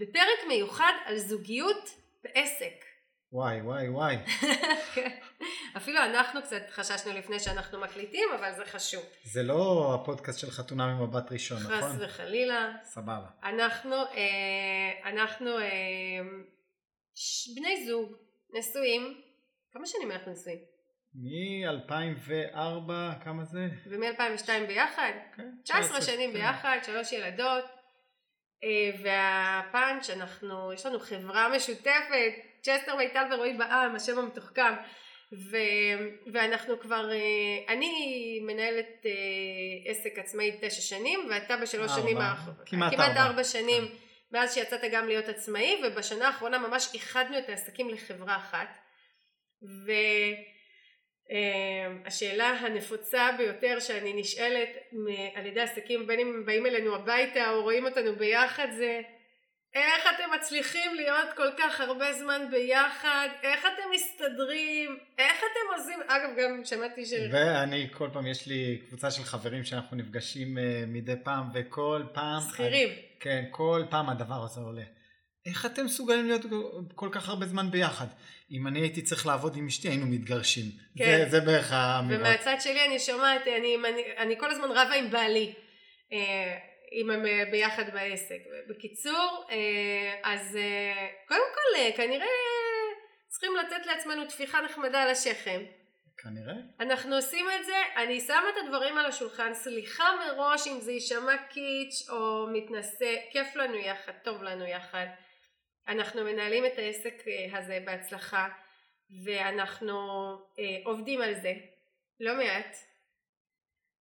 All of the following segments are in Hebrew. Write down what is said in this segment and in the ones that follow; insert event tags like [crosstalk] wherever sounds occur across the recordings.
בפרק מיוחד על זוגיות בעסק. וואי, וואי, וואי. [laughs] אפילו אנחנו קצת חששנו לפני שאנחנו מקליטים, אבל זה חשוב. זה לא הפודקאסט של חתונה ממבט ראשון, נכון? חס וחלילה. סבבה. אנחנו, אה, אנחנו אה, ש- בני זוג, נשואים. כמה שנים אנחנו נשואים? מ-2004, כמה זה? ומ-2002 ביחד? כן, 19 שנים כן. ביחד, שלוש ילדות. אה, והפאנץ', אנחנו, יש לנו חברה משותפת, צ'סטר מיטל ורועי בעם, השם המתוחכם. ו, ואנחנו כבר, אה, אני מנהלת אה, עסק עצמאי תשע שנים, ואתה בשלוש ארבע, שנים, האח- כמעט כמעט ארבע. ארבע שנים, כן. מאז שיצאת גם להיות עצמאי, ובשנה האחרונה ממש איחדנו את העסקים לחברה אחת. והשאלה הנפוצה ביותר שאני נשאלת על ידי עסקים, בין אם הם באים אלינו הביתה או רואים אותנו ביחד, זה איך אתם מצליחים להיות כל כך הרבה זמן ביחד? איך אתם מסתדרים? איך אתם עושים? אגב, גם שמעתי ש... ואני כל פעם, יש לי קבוצה של חברים שאנחנו נפגשים אה, מדי פעם, וכל פעם... שכירים. כן, כל פעם הדבר הזה עולה. איך אתם מסוגלים להיות כל כך הרבה זמן ביחד? אם אני הייתי צריך לעבוד עם אשתי, היינו מתגרשים. כן. זה, זה בערך האמירות. ומהצד שלי אני שומעת, אני, אני, אני כל הזמן רבה עם בעלי, אה, אם הם אה, ביחד בעסק. בקיצור, אה, אז קודם כל אה, כנראה צריכים לתת לעצמנו טפיחה נחמדה על השכם. כנראה. אנחנו עושים את זה, אני שמה את הדברים על השולחן, סליחה מראש אם זה יישמע קיץ' או מתנשא, כיף לנו יחד, טוב לנו יחד. אנחנו מנהלים את העסק אה, הזה בהצלחה ואנחנו אה, עובדים על זה, לא מעט.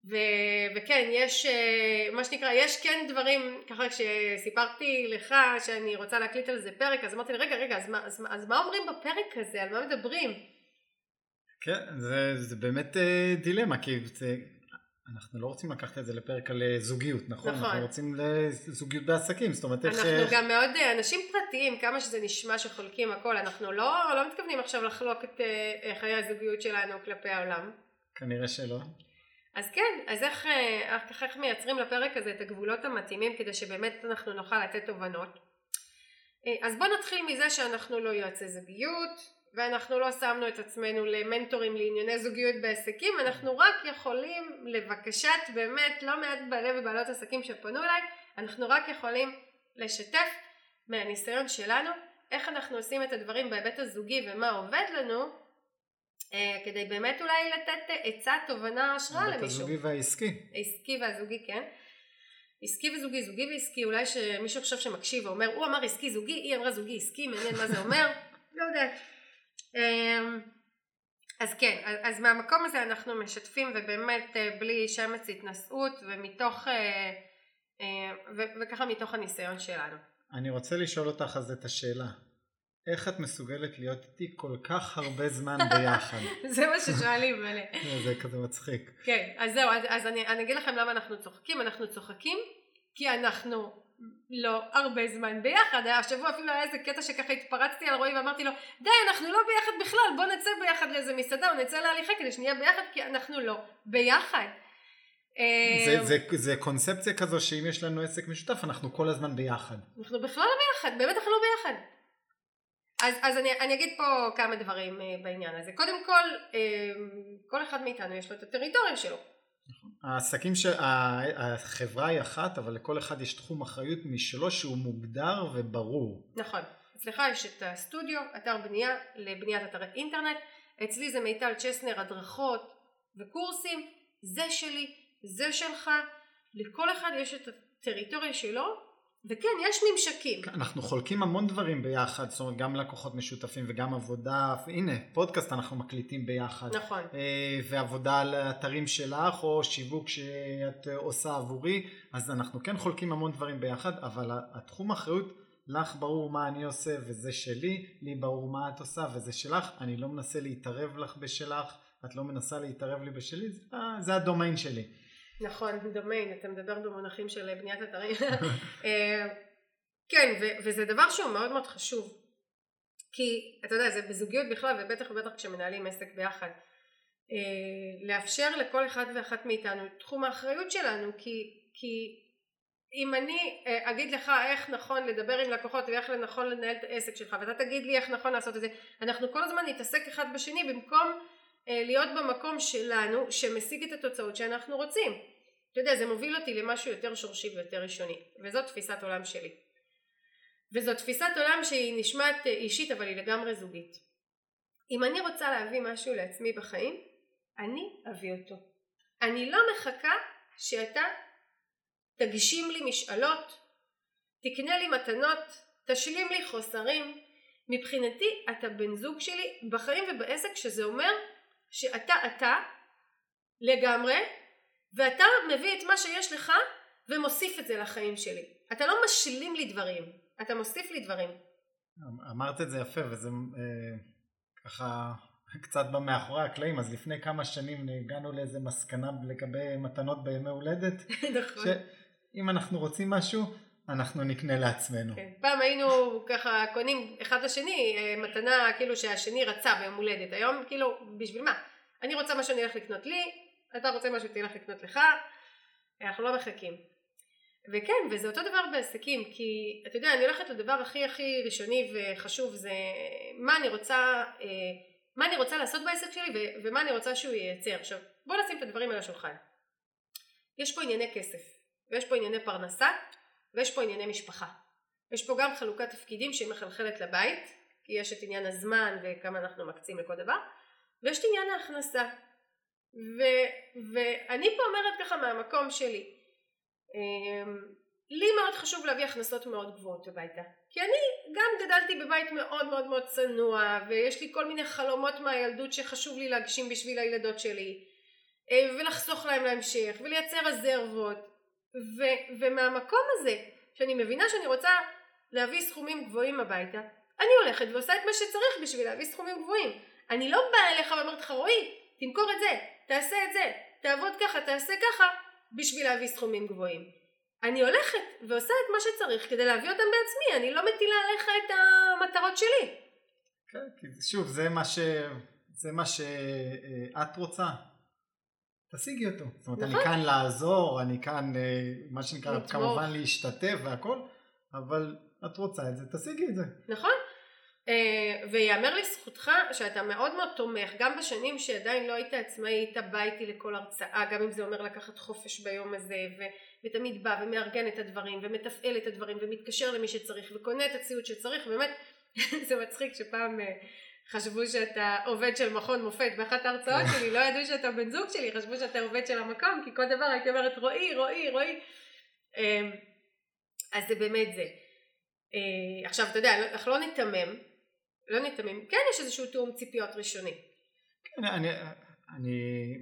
ו- וכן, יש אה, מה שנקרא, יש כן דברים, ככה כשסיפרתי לך שאני רוצה להקליט על זה פרק, אז אמרתי לי, רגע, רגע, אז מה, אז, אז מה אומרים בפרק הזה, על מה מדברים? כן, זה, זה באמת דילמה, כי זה, אנחנו לא רוצים לקחת את זה לפרק על אה, זוגיות, נכון? נכון. אנחנו רוצים לזוגיות בעסקים, זאת אומרת, איך... אנחנו גם מאוד אה, אנשים פרטיים, כמה שזה נשמע שחולקים הכל, אנחנו לא, לא מתכוונים עכשיו לחלוק את אה, חיי הזוגיות שלנו כלפי העולם. כנראה שלא. אז כן, אז איך, איך, איך מייצרים לפרק הזה את הגבולות המתאימים כדי שבאמת אנחנו נוכל לתת תובנות. אז בואו נתחיל מזה שאנחנו לא יועצי זוגיות, ואנחנו לא שמנו את עצמנו למנטורים לענייני זוגיות בעסקים, אנחנו רק יכולים לבקשת באמת לא מעט בעלי ובעלות עסקים שפנו אליי, אנחנו רק יכולים לשתף מהניסיון שלנו איך אנחנו עושים את הדברים בהיבט הזוגי ומה עובד לנו אה, כדי באמת אולי לתת עצה, תובנה, השראה למישהו. הזוגי והעסקי. העסקי והזוגי כן. עסקי וזוגי, זוגי ועסקי, אולי שמישהו עכשיו שמקשיב ואומר, הוא אמר עסקי זוגי, היא אמרה זוגי עסקי, מעניין מה זה אומר, [laughs] לא יודעת. אמ, אז כן, אז, מהמקום הזה אנחנו משתפים ובאמת אה, בלי שמץ התנשאות ומתוך, אה, אה, ו- וככה מתוך הניסיון שלנו. אני רוצה לשאול אותך אז את השאלה. איך את מסוגלת להיות איתי כל כך הרבה זמן ביחד? [laughs] זה מה ששואלים [laughs] מלא. זה כזה מצחיק. כן, אז זהו, אז, אז אני, אני אגיד לכם למה אנחנו צוחקים, אנחנו צוחקים כי אנחנו לא הרבה זמן ביחד, השבוע אפילו היה איזה קטע שככה התפרצתי על רועי ואמרתי לו די אנחנו לא ביחד בכלל בוא נצא ביחד לאיזה מסעדה או נצא להליכה כדי שנהיה ביחד כי אנחנו לא ביחד. זה, אה, זה, זה קונספציה כזו שאם יש לנו עסק משותף אנחנו כל הזמן ביחד. אנחנו בכלל לא ביחד, באמת אנחנו לא ביחד. אז, אז אני, אני אגיד פה כמה דברים אה, בעניין הזה. קודם כל, אה, כל אחד מאיתנו יש לו את הטריטוריה שלו. העסקים, ש... החברה היא אחת אבל לכל אחד יש תחום אחריות משלו שהוא מוגדר וברור. נכון. אצלך יש את הסטודיו, אתר בנייה לבניית אתרי אינטרנט. אצלי זה מיטל צ'סנר, הדרכות וקורסים. זה שלי, זה שלך. לכל אחד יש את הטריטוריה שלו. וכן, יש ממשקים. אנחנו חולקים המון דברים ביחד, זאת אומרת גם לקוחות משותפים וגם עבודה, הנה פודקאסט אנחנו מקליטים ביחד. נכון. אה, ועבודה על האתרים שלך או שיווק שאת אה, עושה עבורי אז אנחנו כן חולקים המון דברים ביחד אבל התחום האחריות לך ברור מה אני עושה וזה שלי לי ברור מה את עושה וזה שלך אני לא מנסה להתערב לך בשלך את לא מנסה להתערב לי בשלי זה, אה, זה הדומיין שלי נכון, דומיין, אתה מדבר במונחים של בניית אתרים. אה, כן, ו- וזה דבר שהוא מאוד מאוד חשוב. כי, אתה יודע, זה בזוגיות בכלל, ובטח ובטח כשמנהלים עסק ביחד. אה, לאפשר לכל אחד ואחת מאיתנו את תחום האחריות שלנו, כי, כי אם אני אה, אגיד לך איך נכון לדבר עם לקוחות ואיך נכון לנהל את העסק שלך ואתה תגיד לי איך נכון לעשות את זה אנחנו כל הזמן נתעסק אחד בשני במקום להיות במקום שלנו שמשיג את התוצאות שאנחנו רוצים. אתה יודע זה מוביל אותי למשהו יותר שורשי ויותר ראשוני וזאת תפיסת עולם שלי. וזאת תפיסת עולם שהיא נשמעת אה, אישית אבל היא לגמרי זוגית. אם אני רוצה להביא משהו לעצמי בחיים אני אביא אותו. אני לא מחכה שאתה תגשים לי משאלות, תקנה לי מתנות, תשלים לי חוסרים. מבחינתי אתה בן זוג שלי בחיים ובעסק שזה אומר שאתה אתה לגמרי ואתה מביא את מה שיש לך ומוסיף את זה לחיים שלי. אתה לא משלים לי דברים, אתה מוסיף לי דברים. אמרת את זה יפה וזה אה, ככה קצת במאחורי הקלעים אז לפני כמה שנים הגענו לאיזה מסקנה לגבי מתנות בימי הולדת. [laughs] נכון. אם אנחנו רוצים משהו, אנחנו נקנה לעצמנו. כן. פעם היינו ככה קונים אחד לשני אה, מתנה כאילו שהשני רצה ביום הולדת. היום כאילו בשביל מה? אני רוצה משהו אני אלך לקנות לי, אתה רוצה משהו תלך לקנות לך, אנחנו לא מחכים. וכן, וזה אותו דבר בעסקים, כי אתה יודע, אני הולכת לדבר הכי הכי ראשוני וחשוב, זה מה אני רוצה, אה, מה אני רוצה לעשות בעסק שלי ומה אני רוצה שהוא ייצר. עכשיו, בוא נשים את הדברים על השולחן. יש פה ענייני כסף. ויש פה ענייני פרנסה ויש פה ענייני משפחה. יש פה גם חלוקת תפקידים שהיא מחלחלת לבית, כי יש את עניין הזמן וכמה אנחנו מקצים לכל דבר, ויש את עניין ההכנסה. ו, ואני פה אומרת ככה מהמקום שלי, אמ, לי מאוד חשוב להביא הכנסות מאוד גבוהות הביתה כי אני גם גדלתי בבית מאוד מאוד מאוד צנוע ויש לי כל מיני חלומות מהילדות שחשוב לי להגשים בשביל הילדות שלי אה, ולחסוך להם להמשך ולייצר רזרבות ו- ומהמקום הזה שאני מבינה שאני רוצה להביא סכומים גבוהים הביתה אני הולכת ועושה את מה שצריך בשביל להביא סכומים גבוהים. אני לא באה אליך ואומרת לך רועי תמכור את זה תעשה את זה תעבוד ככה תעשה ככה בשביל להביא סכומים גבוהים. אני הולכת ועושה את מה שצריך כדי להביא אותם בעצמי אני לא מטילה עליך את המטרות שלי. כן, כי שוב זה מה ש... זה מה שאת רוצה תשיגי אותו. זאת אומרת, נכון. אני כאן לעזור, אני כאן, אה, מה שנקרא, לתמוך. כמובן להשתתף והכל, אבל את רוצה את זה, תשיגי את זה. נכון. Uh, ויאמר לזכותך שאתה מאוד מאוד תומך גם בשנים שעדיין לא היית עצמאי היית בא איתי לכל הרצאה גם אם זה אומר לקחת חופש ביום הזה ו- ותמיד בא ומארגן את הדברים ומתפעל את הדברים ומתקשר למי שצריך וקונה את הציוד שצריך באמת [laughs] זה מצחיק שפעם uh, חשבו שאתה עובד של מכון מופת באחת ההרצאות שלי, לא ידעו שאתה בן זוג שלי, חשבו שאתה עובד של המקום, כי כל דבר הייתי אומרת רועי, רועי, רועי. אמ, אז זה באמת זה. אה, עכשיו אתה יודע, אנחנו לא ניתמם, לא ניתמם, כן יש איזשהו תיאום ציפיות ראשוני. כן, אני, אני,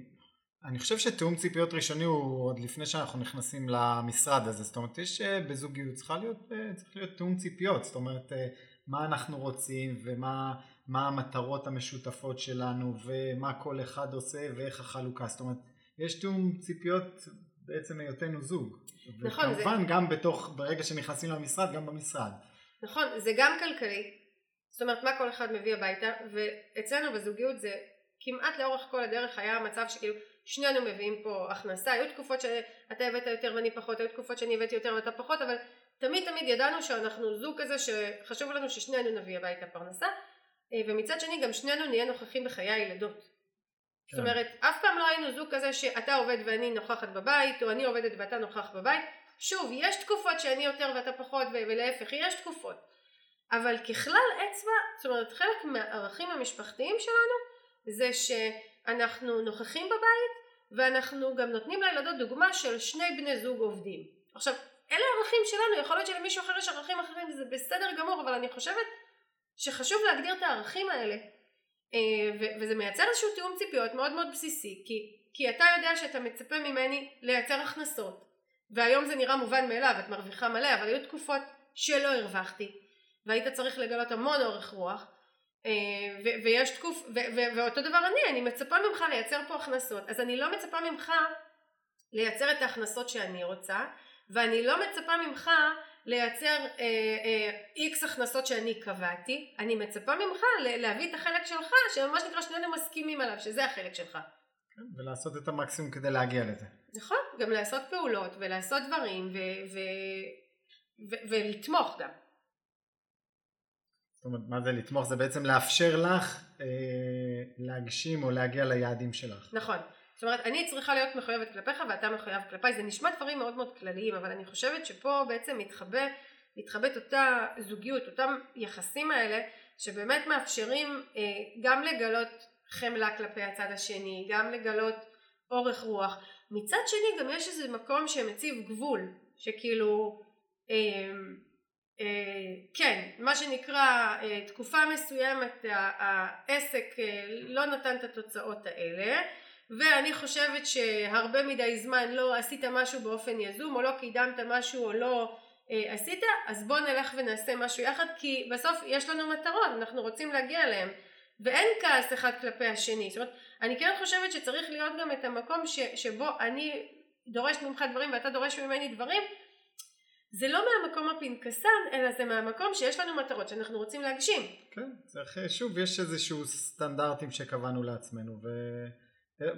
אני חושב שתיאום ציפיות ראשוני הוא עוד לפני שאנחנו נכנסים למשרד הזה, זאת אומרת יש אה, בזוגיות להיות, אה, צריך להיות תיאום ציפיות, זאת אומרת מה אנחנו רוצים ומה מה המטרות המשותפות שלנו ומה כל אחד עושה ואיך החלוקה. זאת אומרת יש תיאום ציפיות בעצם היותנו זוג. נכון וכמובן זה... גם בתוך ברגע שנכנסים למשרד גם במשרד. נכון זה גם כלכלי. זאת אומרת מה כל אחד מביא הביתה ואצלנו בזוגיות זה כמעט לאורך כל הדרך היה מצב שכאילו שנינו מביאים פה הכנסה. היו תקופות שאתה הבאת יותר ואני פחות היו תקופות שאני הבאתי יותר ואתה פחות אבל תמיד תמיד ידענו שאנחנו זוג כזה שחשוב לנו ששנינו נביא הביתה פרנסה ומצד שני גם שנינו נהיה נוכחים בחיי הילדות. כן. זאת אומרת אף פעם לא היינו זוג כזה שאתה עובד ואני נוכחת בבית או אני עובדת ואתה נוכח בבית שוב יש תקופות שאני יותר ואתה פחות ולהפך יש תקופות אבל ככלל אצבע זאת אומרת חלק מהערכים המשפחתיים שלנו זה שאנחנו נוכחים בבית ואנחנו גם נותנים לילדות דוגמה של שני בני זוג עובדים עכשיו אלה הערכים שלנו יכול להיות שלמישהו אחר יש ערכים אחרים זה בסדר גמור אבל אני חושבת שחשוב להגדיר את הערכים האלה. אה, וזה מייצר איזשהו תיאום ציפיות מאוד מאוד בסיסי כי, כי אתה יודע שאתה מצפה ממני לייצר הכנסות והיום זה נראה מובן מאליו את מרוויחה מלא אבל היו תקופות שלא הרווחתי והיית צריך לגלות המון אורך רוח אה, ו- ויש תקוף ו- ו- ואותו דבר אני אני מצפה ממך לייצר פה הכנסות. אז אני לא מצפה ממך לייצר את ההכנסות שאני רוצה ואני לא מצפה ממך לייצר איקס אה, אה, הכנסות שאני קבעתי, אני מצפה ממך להביא את החלק שלך, שממש נקרא שנינו מסכימים עליו, שזה החלק שלך. כן, ולעשות את המקסימום כדי להגיע לזה. נכון, גם לעשות פעולות ולעשות דברים ו- ו- ו- ולתמוך גם. זאת אומרת, מה זה לתמוך? זה בעצם לאפשר לך אה, להגשים או להגיע ליעדים שלך. נכון. זאת אומרת, אני צריכה להיות מחויבת כלפיך ואתה מחויב כלפיי. זה נשמע דברים מאוד מאוד כלליים, אבל אני חושבת שפה בעצם מתחבא, מתחבאת אותה זוגיות, אותם יחסים האלה, שבאמת מאפשרים אה, גם לגלות חמלה כלפי הצד השני, גם לגלות אורך רוח. מצד שני גם יש איזה מקום שמציב גבול, שכאילו, אה, אה, כן, מה שנקרא אה, תקופה מסוימת העסק אה, לא נתן את התוצאות האלה ואני חושבת שהרבה מדי זמן לא עשית משהו באופן יזום או לא קידמת משהו או לא אה, עשית אז בוא נלך ונעשה משהו יחד כי בסוף יש לנו מטרות אנחנו רוצים להגיע אליהם. ואין כעס אחד כלפי השני. זאת אומרת אני כן חושבת שצריך להיות גם את המקום ש, שבו אני דורש ממך דברים ואתה דורש ממני דברים. זה לא מהמקום הפנקסן אלא זה מהמקום שיש לנו מטרות שאנחנו רוצים להגשים. כן, צריך, שוב יש איזשהו סטנדרטים שקבענו לעצמנו ו...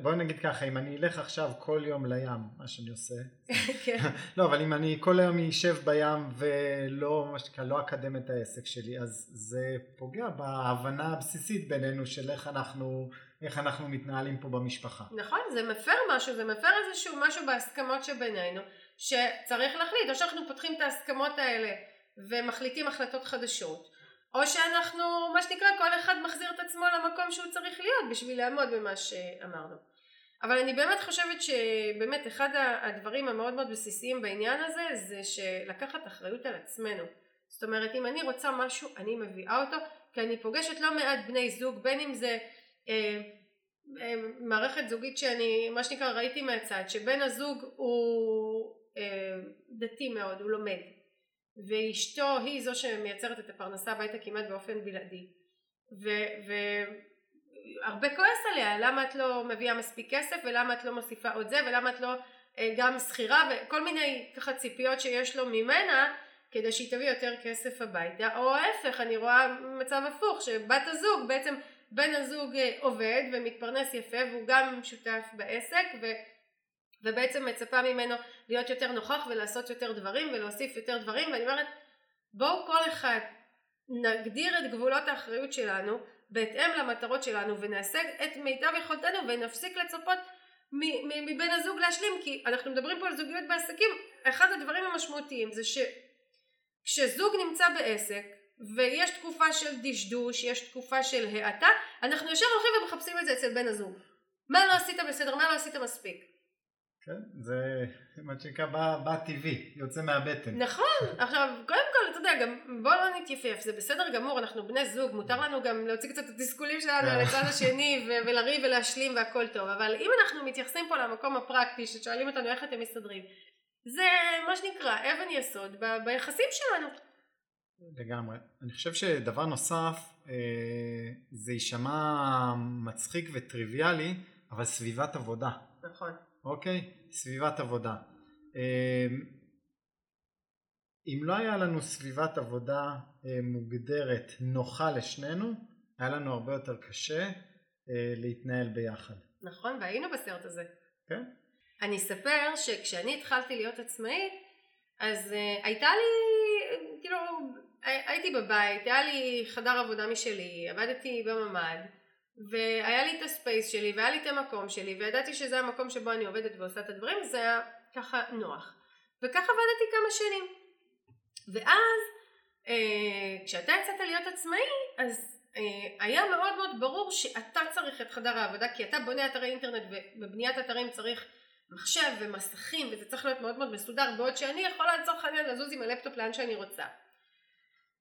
בואי נגיד ככה, אם אני אלך עכשיו כל יום לים, מה שאני עושה, [laughs] כן. [laughs] לא, אבל אם אני כל היום אשב בים ולא, מה שנקרא, לא אקדם את העסק שלי, אז זה פוגע בהבנה הבסיסית בינינו של איך אנחנו, איך אנחנו מתנהלים פה במשפחה. נכון, זה מפר משהו, זה מפר איזשהו משהו בהסכמות שבינינו, שצריך להחליט, או שאנחנו פותחים את ההסכמות האלה ומחליטים החלטות חדשות, או שאנחנו מה שנקרא כל אחד מחזיר את עצמו למקום שהוא צריך להיות בשביל לעמוד במה שאמרנו. אבל אני באמת חושבת שבאמת אחד הדברים המאוד מאוד בסיסיים בעניין הזה זה שלקחת אחריות על עצמנו. זאת אומרת אם אני רוצה משהו אני מביאה אותו כי אני פוגשת לא מעט בני זוג בין אם זה אה, אה, מערכת זוגית שאני מה שנקרא ראיתי מהצד שבן הזוג הוא אה, דתי מאוד הוא לומד ואשתו היא זו שמייצרת את הפרנסה הביתה כמעט באופן בלעדי. והרבה כועס עליה למה את לא מביאה מספיק כסף ולמה את לא מוסיפה עוד זה ולמה את לא אה, גם שכירה וכל מיני ככה ציפיות שיש לו ממנה כדי שהיא תביא יותר כסף הביתה. או ההפך אני רואה מצב הפוך שבת הזוג בעצם בן הזוג אה, עובד ומתפרנס יפה והוא גם שותף בעסק ו... ובעצם מצפה ממנו להיות יותר נוכח ולעשות יותר דברים ולהוסיף יותר דברים ואני אומרת בואו כל אחד נגדיר את גבולות האחריות שלנו בהתאם למטרות שלנו ונעשה את מיטב יכולתנו ונפסיק לצפות מבן הזוג להשלים כי אנחנו מדברים פה על זוגיות בעסקים. אחד הדברים המשמעותיים זה שכשזוג נמצא בעסק ויש תקופה של דשדוש יש תקופה של האטה אנחנו ישר הולכים ומחפשים את זה אצל בן הזוג. מה לא עשית בסדר? מה לא עשית מספיק כן, זה מה שנקרא בא, בא טבעי, יוצא מהבטן. נכון, עכשיו קודם כל אתה יודע גם בוא לא נתייפף, זה בסדר גמור, אנחנו בני זוג, מותר לנו גם להוציא קצת את התסכולים שלנו על הצד [laughs] השני ולריב ולהשלים והכל טוב, אבל אם אנחנו מתייחסים פה למקום הפרקטי ששואלים אותנו איך אתם מסתדרים, זה מה שנקרא אבן יסוד ב- ביחסים שלנו. לגמרי. אני חושב שדבר נוסף, אה, זה יישמע מצחיק וטריוויאלי, אבל סביבת עבודה. נכון. אוקיי? סביבת עבודה. אמ, אם לא היה לנו סביבת עבודה אה, מוגדרת נוחה לשנינו, היה לנו הרבה יותר קשה אה, להתנהל ביחד. נכון, והיינו בסרט הזה. כן. אני אספר שכשאני התחלתי להיות עצמאית, אז uh, הייתה לי, כאילו, הייתי בבית, היה לי חדר עבודה משלי, עבדתי בממ"ד, והיה לי את הספייס שלי והיה לי את המקום שלי וידעתי שזה המקום שבו אני עובדת ועושה את הדברים זה היה ככה נוח. וככה עבדתי כמה שנים. ואז אה, כשאתה יצאת להיות עצמאי אז אה, היה מאוד מאוד ברור שאתה צריך את חדר העבודה כי אתה בונה אתרי אינטרנט ובבניית אתרים צריך מחשב ומסכים וזה צריך להיות מאוד מאוד מסודר בעוד שאני יכולה לצורך העניין לזוז עם הלפטופ לאן שאני רוצה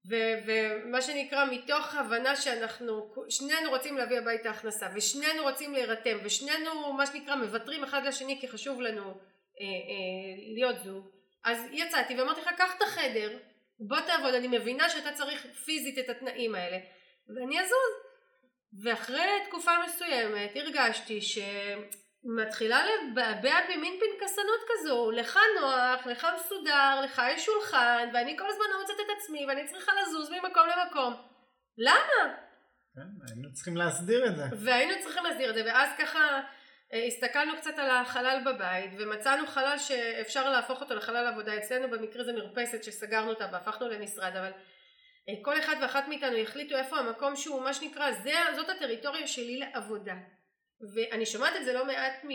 ומה שנקרא מתוך הבנה שאנחנו שנינו רוצים להביא הביתה הכנסה ושנינו רוצים להירתם ושנינו מה שנקרא מוותרים אחד לשני כי חשוב לנו אה, אה, להיות זוג אז יצאתי ואמרתי לך קח את החדר בוא תעבוד אני מבינה שאתה צריך פיזית את התנאים האלה. ואני אזוז ואחרי תקופה מסוימת הרגשתי ש... מתחילה לבעבע במין פנקסנות כזו, לך נוח, לך מסודר, לך יש שולחן, ואני כל הזמן לא מוצאת את עצמי, ואני צריכה לזוז ממקום למקום. למה? כן, היינו צריכים להסדיר את זה. והיינו צריכים להסדיר את זה, ואז ככה אה, הסתכלנו קצת על החלל בבית ומצאנו חלל שאפשר להפוך אותו לחלל עבודה אצלנו במקרה זה מרפסת שסגרנו אותה והפכנו למשרד אבל אה, כל אחד ואחת מאיתנו יחליטו איפה המקום שהוא מה שנקרא זה, זאת הטריטוריה שלי לעבודה ואני שומעת את זה לא מעט מ...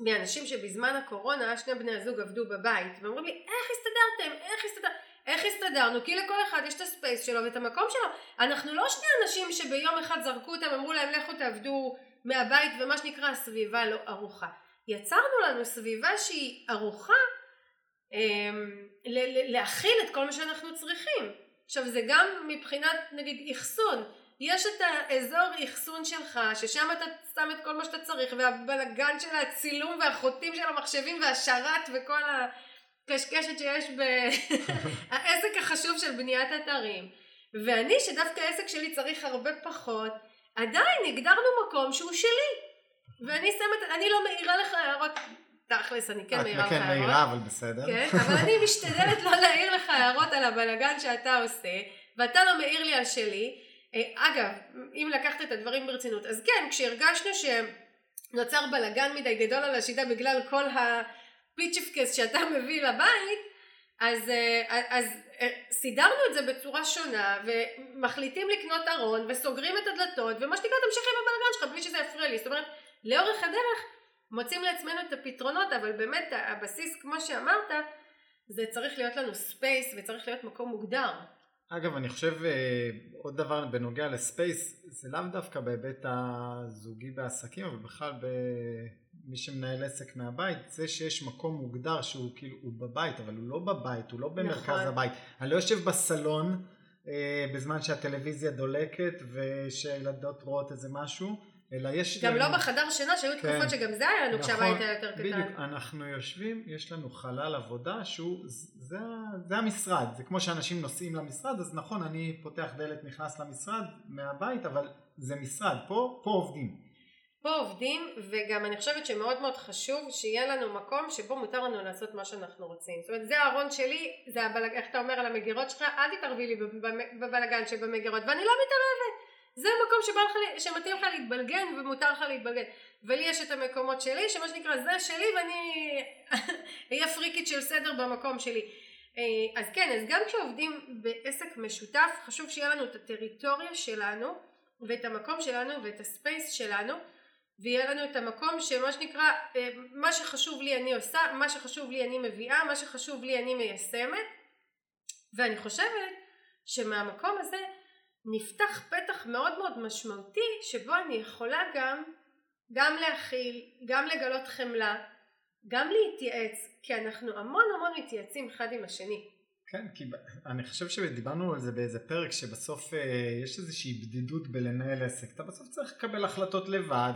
מאנשים שבזמן הקורונה שני בני הזוג עבדו בבית ואומרים לי איך הסתדרתם איך הסתדרתם איך הסתדרנו? כי לכל אחד יש את הספייס שלו ואת המקום שלו. אנחנו לא שני אנשים שביום אחד זרקו אותם, אמרו להם לכו תעבדו מהבית ומה שנקרא הסביבה לא ערוכה. יצרנו לנו סביבה שהיא ערוכה אמ, להכיל את כל מה שאנחנו צריכים. עכשיו זה גם מבחינת נגיד אחסון. יש את האזור אחסון שלך ששם אתה שם את כל מה שאתה צריך והבלגן של הצילום והחוטים של המחשבים והשרת וכל ה... קשקשת שיש בעסק [laughs] החשוב של בניית אתרים ואני שדווקא העסק שלי צריך הרבה פחות עדיין הגדרנו מקום שהוא שלי ואני שמת, אני לא מעירה לך הערות תכלס אני כן מעירה לך הערות. את כן מעירה אבל בסדר. כן, אבל אני משתדלת לא להעיר לך הערות על הבלגן שאתה עושה ואתה לא מעיר לי על שלי. אה, אגב, אם לקחת את הדברים ברצינות, אז כן, כשהרגשנו שנוצר בלגן מדי גדול על השיטה בגלל כל ה... פיצ'פקס שאתה מביא לבית אז, אה, אז אה, סידרנו את זה בצורה שונה ומחליטים לקנות ארון וסוגרים את הדלתות ומה שנקרא תמשיך עם הבלגן שלך בלי שזה יפריע לי. זאת אומרת לאורך הדרך מוצאים לעצמנו את הפתרונות אבל באמת הבסיס כמו שאמרת זה צריך להיות לנו space וצריך להיות מקום מוגדר אגב אני חושב אה, עוד דבר בנוגע ל space זה לאו דווקא בהיבט הזוגי בעסקים אבל בכלל מי שמנהל עסק מהבית זה שיש מקום מוגדר שהוא כאילו הוא בבית אבל הוא לא בבית הוא לא במרכז נכון. הבית אני לא יושב בסלון אה, בזמן שהטלוויזיה דולקת ושילדות רואות איזה משהו אלא יש גם לנו... לא בחדר שינה שהיו כן. תקופות שגם זה היה לנו נכון, כשהבית היה יותר קטן. בדיוק אנחנו יושבים יש לנו חלל עבודה שהוא זה, זה המשרד זה כמו שאנשים נוסעים למשרד אז נכון אני פותח דלת נכנס למשרד מהבית אבל זה משרד פה פה עובדים. פה עובדים וגם אני חושבת שמאוד מאוד חשוב שיהיה לנו מקום שבו מותר לנו לעשות מה שאנחנו רוצים. זאת אומרת זה הארון שלי זה הבלג... איך אתה אומר על המגירות שלך אל תתערבי לי בבלגן שבמגירות ואני לא מתערבת זה מקום שבא לך, שמתאים לך להתבלגן ומותר לך להתבלגן. ולי יש את המקומות שלי שמה שנקרא זה שלי ואני [laughs] אהיה פריקית של סדר במקום שלי. אה, אז כן אז גם כשעובדים בעסק משותף חשוב שיהיה לנו את הטריטוריה שלנו ואת המקום שלנו ואת הספייס שלנו ויהיה לנו את המקום שמה שנקרא אה, מה שחשוב לי אני עושה, מה שחשוב לי אני מביאה, מה שחשוב לי אני מיישמת. ואני חושבת שמהמקום הזה נפתח פתח מאוד מאוד משמעותי שבו אני יכולה גם גם להכיל, גם לגלות חמלה, גם להתייעץ כי אנחנו המון המון מתייעצים אחד עם השני כן, כי אני חושב שדיברנו על זה באיזה פרק שבסוף אה, יש איזושהי בדידות בלנהל עסק. אתה בסוף צריך לקבל החלטות לבד,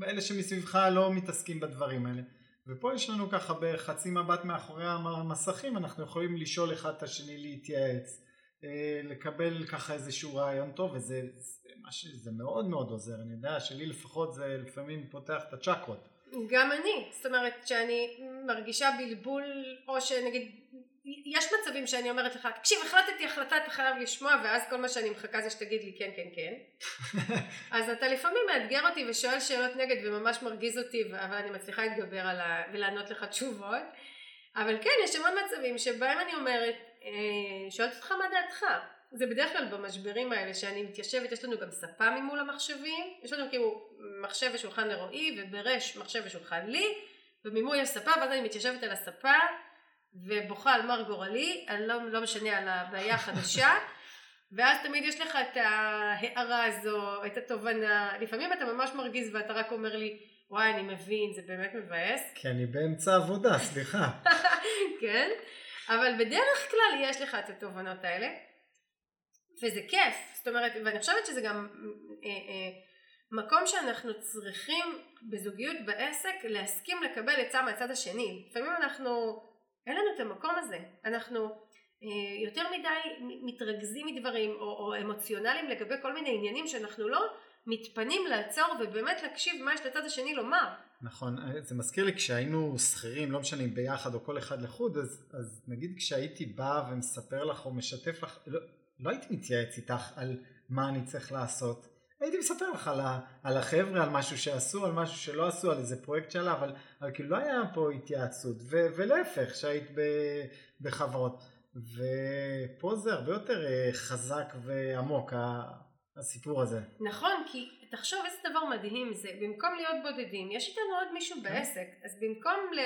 ואלה שמסביבך לא מתעסקים בדברים האלה. ופה יש לנו ככה בחצי מבט מאחורי המסכים, אנחנו יכולים לשאול אחד את השני להתייעץ, לקבל ככה איזשהו רעיון טוב, וזה זה, זה מאוד מאוד עוזר. אני יודע שלי לפחות זה לפעמים פותח את הצ'קרות. גם אני, זאת אומרת שאני מרגישה בלבול או שנגיד יש מצבים שאני אומרת לך תקשיב החלטתי החלטה אתה חייב לשמוע ואז כל מה שאני מחכה זה שתגיד לי כן כן כן [laughs] אז אתה לפעמים מאתגר אותי ושואל שאלות נגד וממש מרגיז אותי אבל אני מצליחה להתגבר על ה... ולענות לך תשובות אבל כן יש המון מצבים שבהם אני אומרת אה, שואלת אותך מה דעתך. זה בדרך כלל במשברים האלה שאני מתיישבת, יש לנו גם ספה ממול המחשבים, יש לנו כאילו מחשב ושולחן לרועי וברש מחשב ושולחן לי וממול יש ספה ואז אני מתיישבת על הספה ובוכה על מר גורלי, אני לא, לא משנה על הבעיה החדשה. [laughs] ואז תמיד יש לך את ההערה הזו, את התובנה, לפעמים אתה ממש מרגיז ואתה רק אומר לי וואי אני מבין זה באמת מבאס. כי אני באמצע עבודה סליחה. [laughs] כן אבל בדרך כלל יש לך את התובנות האלה וזה כיף, זאת אומרת, ואני חושבת שזה גם אה, אה, מקום שאנחנו צריכים בזוגיות בעסק להסכים לקבל עצה מהצד השני. לפעמים אנחנו, אין לנו את המקום הזה, אנחנו אה, יותר מדי מתרכזים מדברים או, או אמוציונליים לגבי כל מיני עניינים שאנחנו לא מתפנים לעצור ובאמת להקשיב מה יש לצד השני לומר. נכון, זה מזכיר לי כשהיינו שכירים, לא משנה אם ביחד או כל אחד לחוד, אז, אז נגיד כשהייתי בא ומספר לך או משתף לך, לא, לא הייתי מתייעץ איתך על מה אני צריך לעשות, הייתי מספר לך על, ה, על החבר'ה, על משהו שעשו, על משהו שלא עשו, על איזה פרויקט שלה, אבל, אבל כאילו לא היה פה התייעצות, ו, ולהפך, שהיית ב, בחברות. ופה זה הרבה יותר אה, חזק ועמוק, הסיפור הזה. נכון, כי תחשוב איזה דבר מדהים זה, במקום להיות בודדים, יש איתנו עוד מישהו כן. בעסק, אז במקום ל...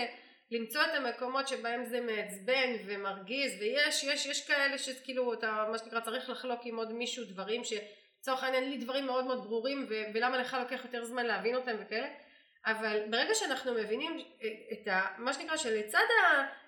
למצוא את המקומות שבהם זה מעצבן ומרגיז ויש יש יש כאלה שכאילו אתה מה שנקרא צריך לחלוק עם עוד מישהו דברים שלצורך העניין לי דברים מאוד מאוד ברורים ו- ולמה לך לוקח יותר זמן להבין אותם וכאלה אבל ברגע שאנחנו מבינים את ה, מה שנקרא שלצד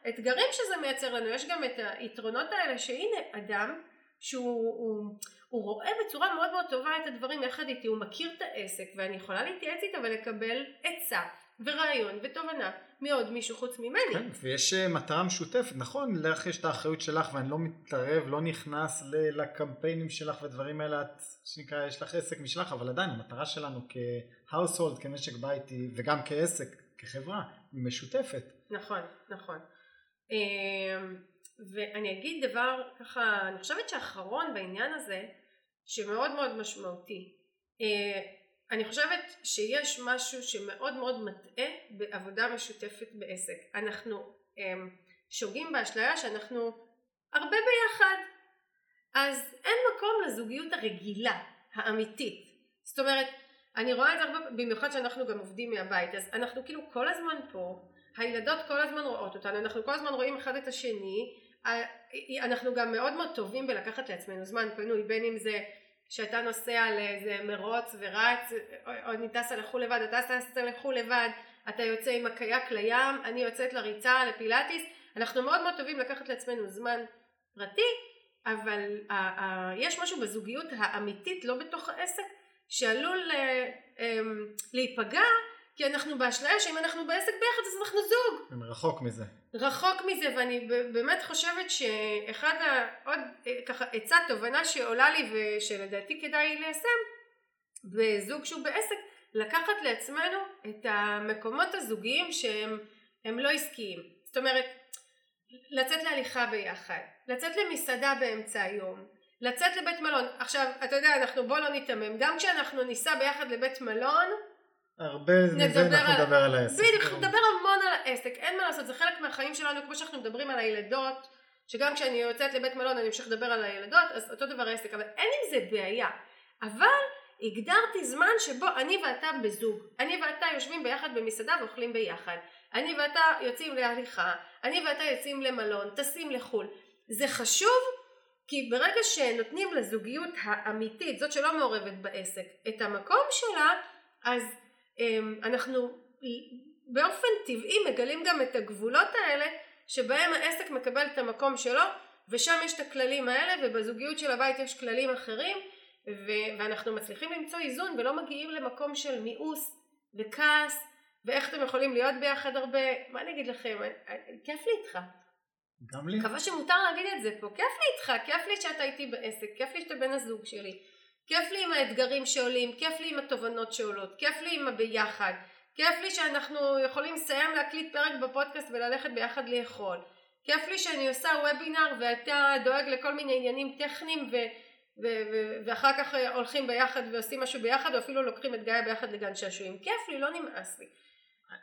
האתגרים שזה מייצר לנו יש גם את היתרונות האלה שהנה אדם שהוא הוא, הוא רואה בצורה מאוד מאוד טובה את הדברים יחד איתי, הוא מכיר את העסק ואני יכולה להתייעץ איתו ולקבל עצה ורעיון ותובנה מעוד מישהו חוץ ממני. כן, ויש אה, מטרה משותפת, נכון, לך יש את האחריות שלך ואני לא מתערב, לא נכנס לקמפיינים שלך ודברים האלה, את שנקרא יש לך עסק משלך, אבל עדיין המטרה שלנו כהאוסהולד, כמשק ביתי וגם כעסק, כחברה, היא משותפת. נכון, נכון. אמ, ואני אגיד דבר ככה, אני חושבת שאחרון בעניין הזה, שמאוד מאוד משמעותי. אה, אני חושבת שיש משהו שמאוד מאוד מטעה בעבודה משותפת בעסק. אנחנו הם, שוגים באשליה שאנחנו הרבה ביחד, אז אין מקום לזוגיות הרגילה, האמיתית. זאת אומרת, אני רואה את זה הרבה, במיוחד שאנחנו גם עובדים מהבית, אז אנחנו כאילו כל הזמן פה, הילדות כל הזמן רואות אותנו, אנחנו כל הזמן רואים אחד את השני, אנחנו גם מאוד מאוד טובים בלקחת לעצמנו זמן פנוי, בין אם זה שאתה נוסע לאיזה מרוץ ורץ, או אני טסה לחו"ל לבד, אתה טסה לחו"ל לבד, אתה יוצא עם הקייק לים, אני יוצאת לריצה, לפילאטיס, אנחנו מאוד מאוד טובים לקחת לעצמנו זמן פרטי, אבל ה- ה- יש משהו בזוגיות האמיתית, לא בתוך העסק, שעלול אה, אה, להיפגע כי אנחנו באשליה שאם אנחנו בעסק ביחד אז אנחנו זוג. רחוק מזה. רחוק מזה ואני באמת חושבת שאחד העוד ככה עצה תובנה שעולה לי ושלדעתי כדאי ליישם בזוג שהוא בעסק לקחת לעצמנו את המקומות הזוגיים שהם לא עסקיים. זאת אומרת לצאת להליכה ביחד, לצאת למסעדה באמצע היום, לצאת לבית מלון. עכשיו אתה יודע אנחנו בוא לא ניתמם גם כשאנחנו ניסע ביחד לבית מלון הרבה מזה אנחנו נדבר על העסק. בדיוק, אנחנו נדבר המון על העסק, אין מה לעשות, זה חלק מהחיים שלנו, כמו שאנחנו מדברים על הילדות, שגם כשאני יוצאת לבית מלון אני אמשיך לדבר על הילדות, אז אותו דבר העסק, אבל אין עם זה בעיה. אבל הגדרתי זמן שבו אני ואתה בזוג, אני ואתה יושבים ביחד במסעדה ואוכלים ביחד, אני ואתה יוצאים להליכה, אני ואתה יוצאים למלון, טסים לחו"ל. זה חשוב כי ברגע שנותנים לזוגיות האמיתית, זאת שלא מעורבת בעסק, את המקום שלה, אז אנחנו באופן טבעי מגלים גם את הגבולות האלה שבהם העסק מקבל את המקום שלו ושם יש את הכללים האלה ובזוגיות של הבית יש כללים אחרים ו- ואנחנו מצליחים למצוא איזון ולא מגיעים למקום של מיאוס וכעס ואיך אתם יכולים להיות ביחד הרבה. מה אני אגיד לכם? כיף לי איתך. גם לי. מקווה שמותר להגיד את זה פה. כיף לי איתך. כיף לי שאתה איתי בעסק. כיף לי שאתה בן הזוג שלי כיף לי עם האתגרים שעולים, כיף לי עם התובנות שעולות, כיף לי עם הביחד, כיף לי שאנחנו יכולים לסיים להקליט פרק בפודקאסט וללכת ביחד לאכול, כיף לי שאני עושה וובינר ואתה דואג לכל מיני עניינים טכניים ו... ו- ו- ואחר כך הולכים ביחד ועושים משהו ביחד או אפילו לוקחים את גיא ביחד לגן שעשועים. כיף לי, לא נמאס לי.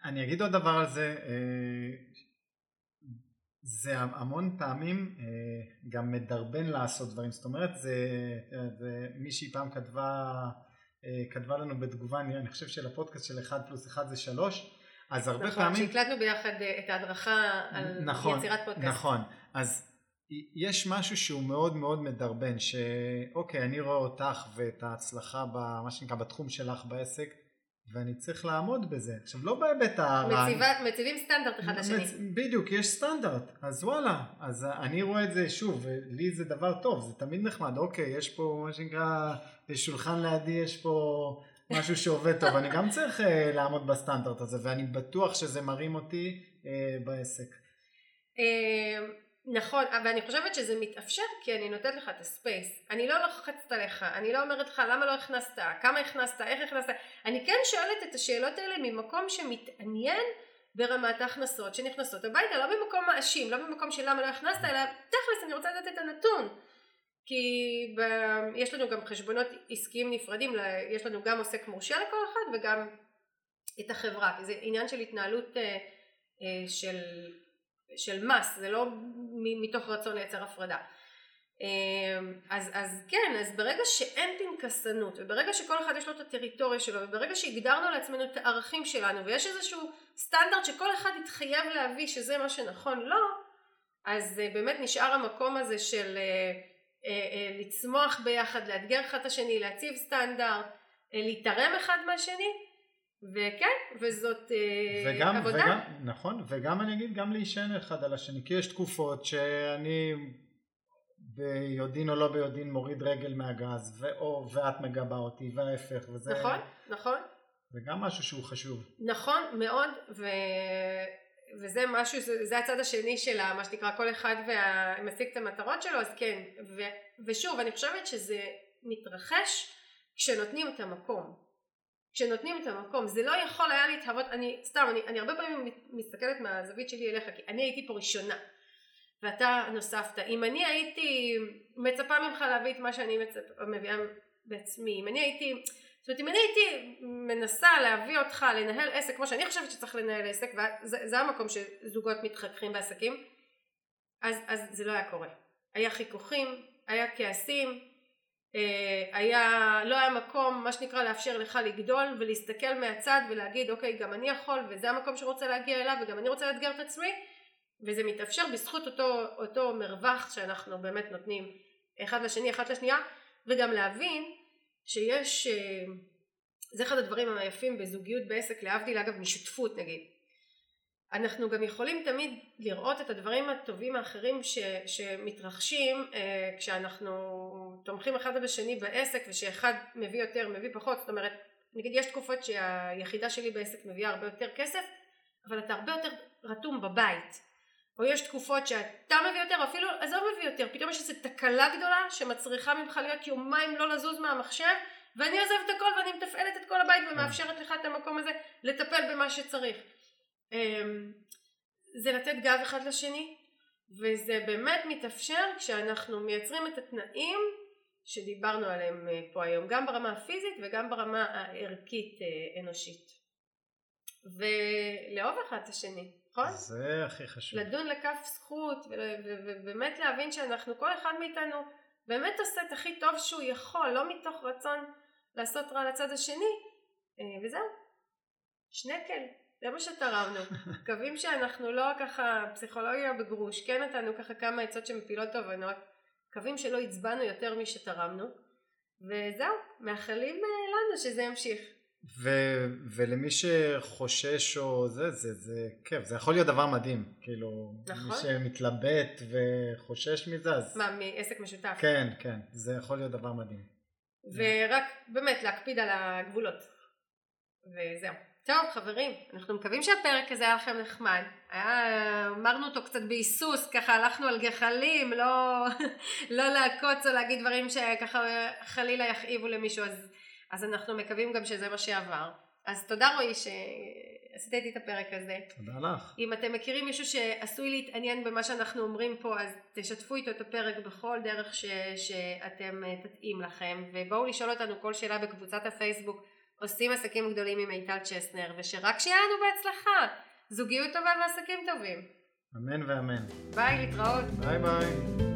אני אגיד עוד דבר על זה, אה, זה המון פעמים אה, גם מדרבן לעשות דברים, זאת אומרת זה, זה מישהי פעם כתבה, אה, כתבה לנו בתגובה, אני, אני חושב שלפודקאסט של 1 פלוס 1 זה 3, אז הרבה נכון, פעמים... נכון, שהקלטנו ביחד אה, את ההדרכה על נכון, יצירת פודקאסט. נכון, אז יש משהו שהוא מאוד מאוד מדרבן, שאוקיי אני רואה אותך ואת ההצלחה במה שנקרא בתחום שלך בעסק ואני צריך לעמוד בזה. עכשיו לא בהיבט הרע... מציבים סטנדרט אחד לשני. מצ... בדיוק, יש סטנדרט, אז וואלה, אז אני רואה את זה שוב, לי זה דבר טוב, זה תמיד נחמד, אוקיי, יש פה מה שנקרא, יש שולחן לידי, יש פה משהו שעובד טוב, אני גם צריך uh, לעמוד בסטנדרט הזה, ואני בטוח שזה מרים אותי uh, בעסק. נכון, ואני חושבת שזה מתאפשר כי אני נותנת לך את הספייס. אני לא לוחצת עליך, אני לא אומרת לך למה לא הכנסת, כמה הכנסת, איך הכנסת. אני כן שואלת את השאלות האלה ממקום שמתעניין ברמת ההכנסות שנכנסות הביתה, לא במקום מאשים, לא במקום של למה לא הכנסת, אלא תכלס אני רוצה לדעת את הנתון. כי ב... יש לנו גם חשבונות עסקיים נפרדים, יש לנו גם עוסק מורשה לכל אחד וגם את החברה, זה עניין של התנהלות אה, אה, של, של מס, זה לא מתוך רצון לייצר הפרדה. אמ, אז, אז כן, אז ברגע שאין פנקסנות וברגע שכל אחד יש לו את הטריטוריה שלו וברגע שהגדרנו לעצמנו את הערכים שלנו ויש איזשהו סטנדרט שכל אחד יתחייב להביא שזה מה שנכון לו, אז אה, באמת נשאר המקום הזה של אה, אה, לצמוח ביחד, לאתגר אחד את השני, להציב סטנדרט, להתערם אחד מהשני וכן, וזאת וגם, עבודה. וגם, נכון, וגם אני אגיד גם להישען אחד על השני, כי יש תקופות שאני ביודעין או לא ביודעין מוריד רגל מהגז, ואו, ואת מגבה אותי, וההפך, וזה... נכון, נכון. זה גם משהו שהוא חשוב. נכון, מאוד, ו... וזה משהו, זה, זה הצד השני של מה שנקרא כל אחד ומשיג את המטרות שלו, אז כן, ו... ושוב, אני חושבת שזה מתרחש כשנותנים את המקום. כשנותנים את המקום, זה לא יכול היה להתהוות, אני סתם, אני, אני הרבה פעמים מסתכלת מהזווית שלי אליך, כי אני הייתי פה ראשונה. ואתה נוספת. אם אני הייתי מצפה ממך להביא את מה שאני מצפה, מביאה בעצמי, אם אני הייתי, זאת אומרת אם אני הייתי מנסה להביא אותך לנהל עסק כמו שאני חושבת שצריך לנהל עסק, וזה המקום שזוגות מתחככים בעסקים, אז, אז זה לא היה קורה. היה חיכוכים, היה כעסים, היה, לא היה מקום מה שנקרא לאפשר לך לגדול ולהסתכל מהצד ולהגיד אוקיי גם אני יכול וזה המקום שרוצה להגיע אליו וגם אני רוצה לאתגר את עצמי וזה מתאפשר בזכות אותו, אותו מרווח שאנחנו באמת נותנים אחד לשני, אחת לשנייה, וגם להבין שיש, אה, זה אחד הדברים היפים בזוגיות בעסק, להבדיל אגב משותפות נגיד. אנחנו גם יכולים תמיד לראות את הדברים הטובים האחרים ש, שמתרחשים אה, כשאנחנו תומכים אחד בשני בעסק ושאחד מביא יותר מביא פחות. זאת אומרת נגיד יש תקופות שהיחידה שלי בעסק מביאה הרבה יותר כסף אבל אתה הרבה יותר רתום בבית. או יש תקופות שאתה מביא יותר, אפילו עזוב מביא יותר, פתאום יש איזו תקלה גדולה שמצריכה ממך להיות יומיים לא לזוז מהמחשב, ואני עוזבת הכל ואני מתפעלת את כל הבית ומאפשרת לך את המקום הזה לטפל במה שצריך. אמ, זה לתת גב אחד לשני, וזה באמת מתאפשר כשאנחנו מייצרים את התנאים שדיברנו עליהם אה, פה היום, גם ברמה הפיזית וגם ברמה הערכית אה, אנושית. ולאהוב אחד את השני. נכון? זה הכי חשוב. לדון לכף זכות ובאמת להבין שאנחנו כל אחד מאיתנו באמת עושה את הכי טוב שהוא יכול לא מתוך רצון לעשות רע לצד השני אה, וזהו שנקל זה מה שתרמנו [laughs] מקווים שאנחנו לא ככה פסיכולוגיה בגרוש כן נתנו ככה כמה עצות שמפילות תובנות מקווים שלא הצבענו יותר משתרמנו וזהו מאחלים אה, לנו שזה ימשיך ו, ולמי שחושש או זה, זה, זה כיף, זה יכול להיות דבר מדהים, כאילו, נכון. מי שמתלבט וחושש מזה, אז... מה, מעסק משותף? כן, כן, זה יכול להיות דבר מדהים. ורק באמת להקפיד על הגבולות, וזהו. טוב חברים, אנחנו מקווים שהפרק הזה היה לכם נחמד, היה, אמרנו אותו קצת בהיסוס, ככה הלכנו על גחלים, לא, [laughs] לא לעקוץ או להגיד דברים שככה חלילה יכאיבו למישהו, אז אז אנחנו מקווים גם שזה מה שעבר. אז תודה רועי שעשית איתי את הפרק הזה. תודה לך. אם אתם מכירים מישהו שעשוי להתעניין במה שאנחנו אומרים פה אז תשתפו איתו את הפרק בכל דרך ש, שאתם אה, תתאים לכם ובואו לשאול אותנו כל שאלה בקבוצת הפייסבוק עושים עסקים גדולים עם מיטל צ'סנר ושרק שיהיה לנו בהצלחה זוגיות טובה ועסקים טובים. אמן ואמן. ביי להתראות. ביי ביי.